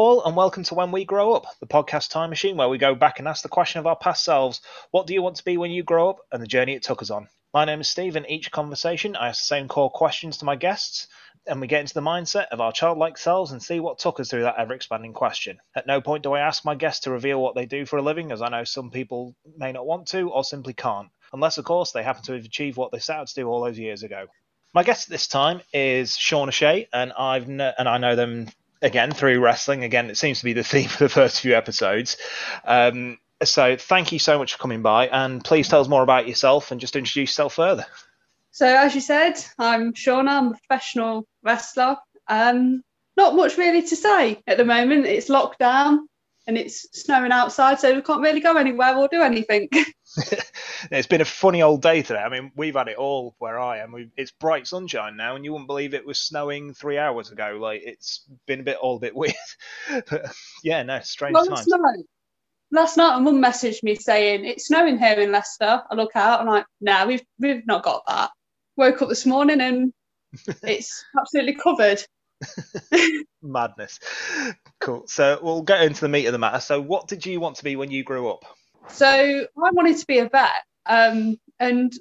And welcome to When We Grow Up, the podcast time machine where we go back and ask the question of our past selves what do you want to be when you grow up, and the journey it took us on. My name is Steve, and each conversation I ask the same core questions to my guests, and we get into the mindset of our childlike selves and see what took us through that ever expanding question. At no point do I ask my guests to reveal what they do for a living, as I know some people may not want to or simply can't, unless, of course, they happen to have achieved what they set out to do all those years ago. My guest at this time is Sean O'Shea, and I've kn- and I know them again through wrestling. Again, it seems to be the theme for the first few episodes. Um, so thank you so much for coming by, and please tell us more about yourself and just introduce yourself further. So, as you said, I'm Shauna. I'm a professional wrestler. Um, not much really to say at the moment. It's lockdown and it's snowing outside, so we can't really go anywhere or do anything. it's been a funny old day today. I mean, we've had it all where I am. We've, it's bright sunshine now, and you wouldn't believe it was snowing three hours ago. Like it's been a bit all a bit weird. yeah, no, strange well, times. Last night, last night, my mum messaged me saying it's snowing here in Leicester. I look out, I'm like, no, nah, we've we've not got that. Woke up this morning and it's absolutely covered. Madness. Cool. So we'll get into the meat of the matter. So, what did you want to be when you grew up? So I wanted to be a vet, um, and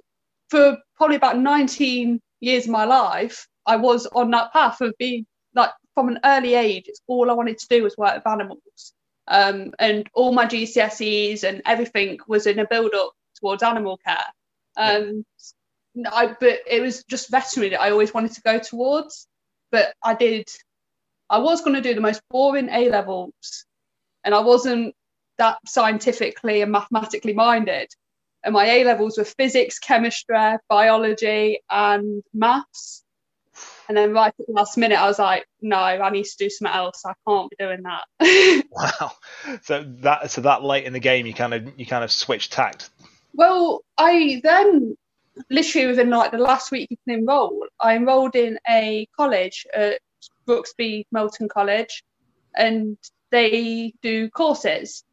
for probably about 19 years of my life, I was on that path of being like from an early age. It's all I wanted to do was work with animals, um, and all my GCSEs and everything was in a build up towards animal care. Um, yeah. I, but it was just veterinary that I always wanted to go towards. But I did, I was going to do the most boring A levels, and I wasn't that scientifically and mathematically minded. And my A levels were physics, chemistry, biology, and maths. And then right at the last minute, I was like, no, I need to do something else. I can't be doing that. wow. So that so that late in the game, you kind of you kind of switched tact. Well, I then literally within like the last week you can enroll, I enrolled in a college at Brooksby Melton College, and they do courses.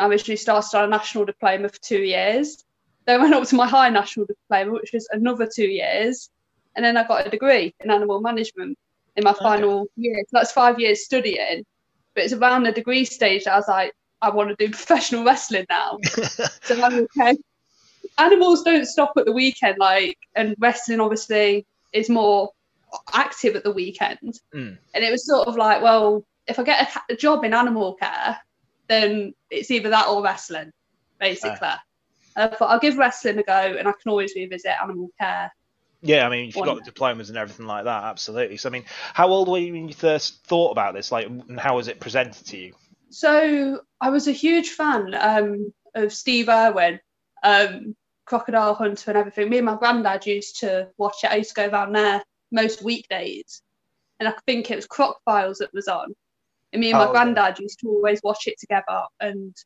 I originally started on a national diploma for two years. Then went up to my high national diploma, which was another two years. And then I got a degree in animal management in my final year. So that's five years studying. But it's around the degree stage that I was like, I want to do professional wrestling now. so I'm okay. Animals don't stop at the weekend, like, and wrestling obviously is more active at the weekend. Mm. And it was sort of like, well, if I get a, a job in animal care, then it's either that or wrestling, basically. Uh, I thought I'll give wrestling a go, and I can always revisit animal care. Yeah, I mean, you've got the diplomas and everything like that, absolutely. So, I mean, how old were you when you first thought about this? Like, and how was it presented to you? So, I was a huge fan um, of Steve Irwin, um, Crocodile Hunter, and everything. Me and my granddad used to watch it. I used to go down there most weekdays, and I think it was Croc Files that was on. And me and my oh, granddad used to always watch it together. And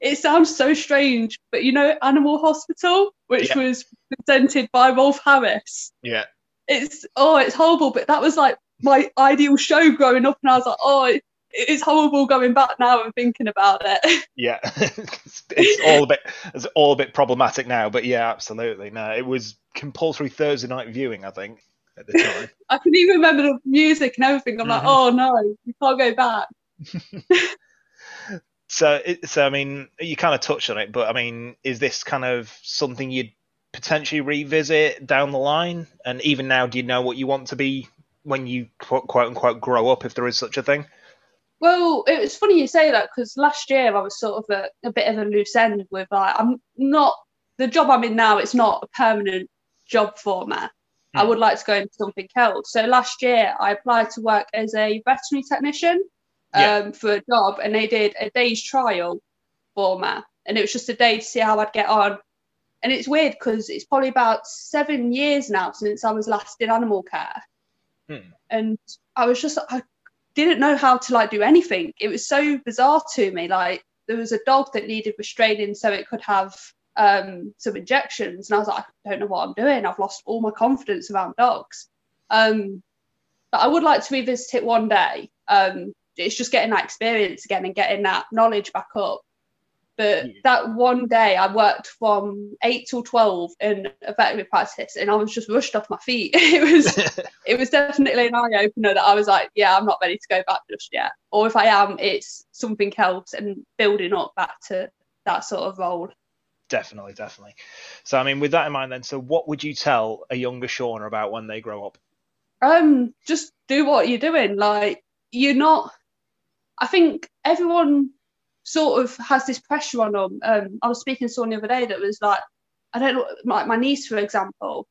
it sounds so strange, but you know, Animal Hospital, which yeah. was presented by Rolf Harris. Yeah. It's oh, it's horrible, but that was like my ideal show growing up, and I was like, oh, it's horrible going back now and thinking about it. Yeah, it's all a bit it's all a bit problematic now, but yeah, absolutely. No, it was compulsory Thursday night viewing, I think at the time. I can even remember the music and everything. I'm mm-hmm. like, oh no, you can't go back. so, so I mean, you kind of touched on it, but I mean, is this kind of something you'd potentially revisit down the line? And even now, do you know what you want to be when you quote, quote unquote grow up, if there is such a thing? Well, it's funny you say that because last year I was sort of a, a bit of a loose end with like I'm not the job I'm in now. It's not a permanent job for me. I hmm. would like to go into something else. So last year I applied to work as a veterinary technician um, yeah. for a job, and they did a day's trial for me, and it was just a day to see how I'd get on. And it's weird because it's probably about seven years now since I was last in animal care, hmm. and I was just I didn't know how to like do anything. It was so bizarre to me. Like there was a dog that needed restraining so it could have um, some injections, and I was like, I don't know what I'm doing. I've lost all my confidence around dogs. Um, but I would like to revisit it one day. Um, it's just getting that experience again and getting that knowledge back up. But yeah. that one day I worked from eight till twelve in a veterinary practice and I was just rushed off my feet. it was it was definitely an eye opener that I was like, yeah, I'm not ready to go back just yet. Or if I am, it's something else and building up back to that sort of role. Definitely, definitely. So I mean with that in mind then, so what would you tell a younger Shauna about when they grow up? Um, just do what you're doing. Like you're not I think everyone sort of has this pressure on them. Um, I was speaking to someone the other day that was like, I don't know, like my niece, for example,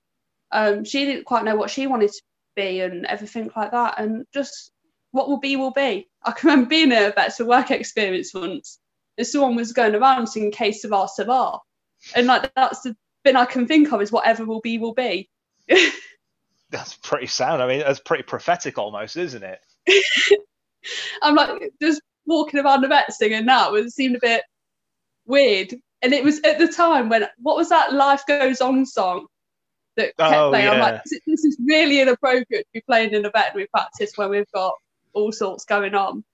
um, she didn't quite know what she wanted to be and everything like that. And just what will be, will be. I can remember being a vet for work experience once, and someone was going around singing Que Sera Sera. And like that's the thing I can think of is whatever will be, will be. that's pretty sound. I mean, that's pretty prophetic almost, isn't it? I'm like, just walking around the vet singing that it seemed a bit weird. And it was at the time when what was that Life Goes On song that kept oh, playing? Yeah. I'm like, this is really inappropriate to be playing in a veterinary practice when we've got all sorts going on.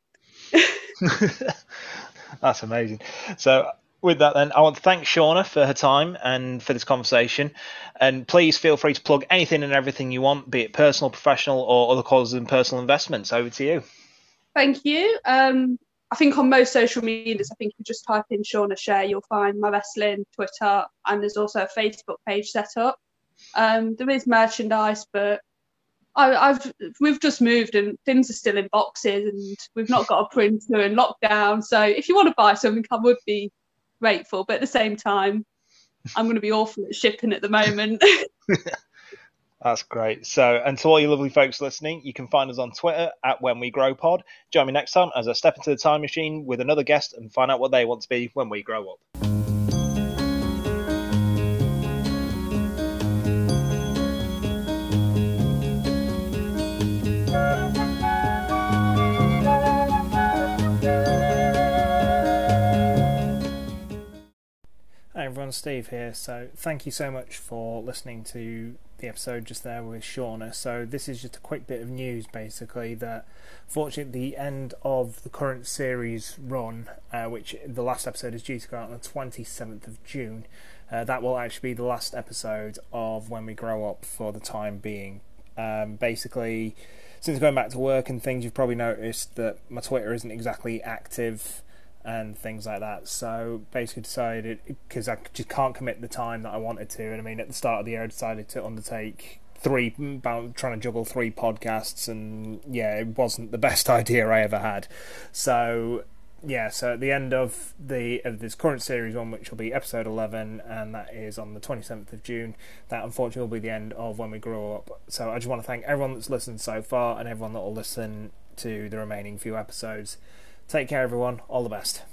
That's amazing. So with that then, I want to thank Shauna for her time and for this conversation. And please feel free to plug anything and everything you want, be it personal, professional, or other causes and personal investments. Over to you. Thank you. Um, I think on most social medias, I think you just type in Shauna Share, you'll find my wrestling, Twitter, and there's also a Facebook page set up. Um, there is merchandise, but I, have we've just moved and things are still in boxes, and we've not got a printer and lockdown. So if you want to buy something, I would be grateful. But at the same time, I'm going to be awful at shipping at the moment. That's great. So, and to all you lovely folks listening, you can find us on Twitter at When We Grow Pod. Join me next time as I step into the time machine with another guest and find out what they want to be when we grow up. Everyone, Steve here. So, thank you so much for listening to the episode just there with Shauna. So this is just a quick bit of news, basically, that fortunately the end of the current series run, uh, which the last episode is due to go out on the 27th of June, uh, that will actually be the last episode of When We Grow Up for the time being. Um, basically, since going back to work and things, you've probably noticed that my Twitter isn't exactly active and things like that. So basically decided because I just can't commit the time that I wanted to. And I mean, at the start of the year, I decided to undertake three, about trying to juggle three podcasts, and yeah, it wasn't the best idea I ever had. So yeah, so at the end of the of this current series one, which will be episode eleven, and that is on the twenty seventh of June. That unfortunately will be the end of when we grow up. So I just want to thank everyone that's listened so far, and everyone that will listen to the remaining few episodes. Take care, everyone. All the best.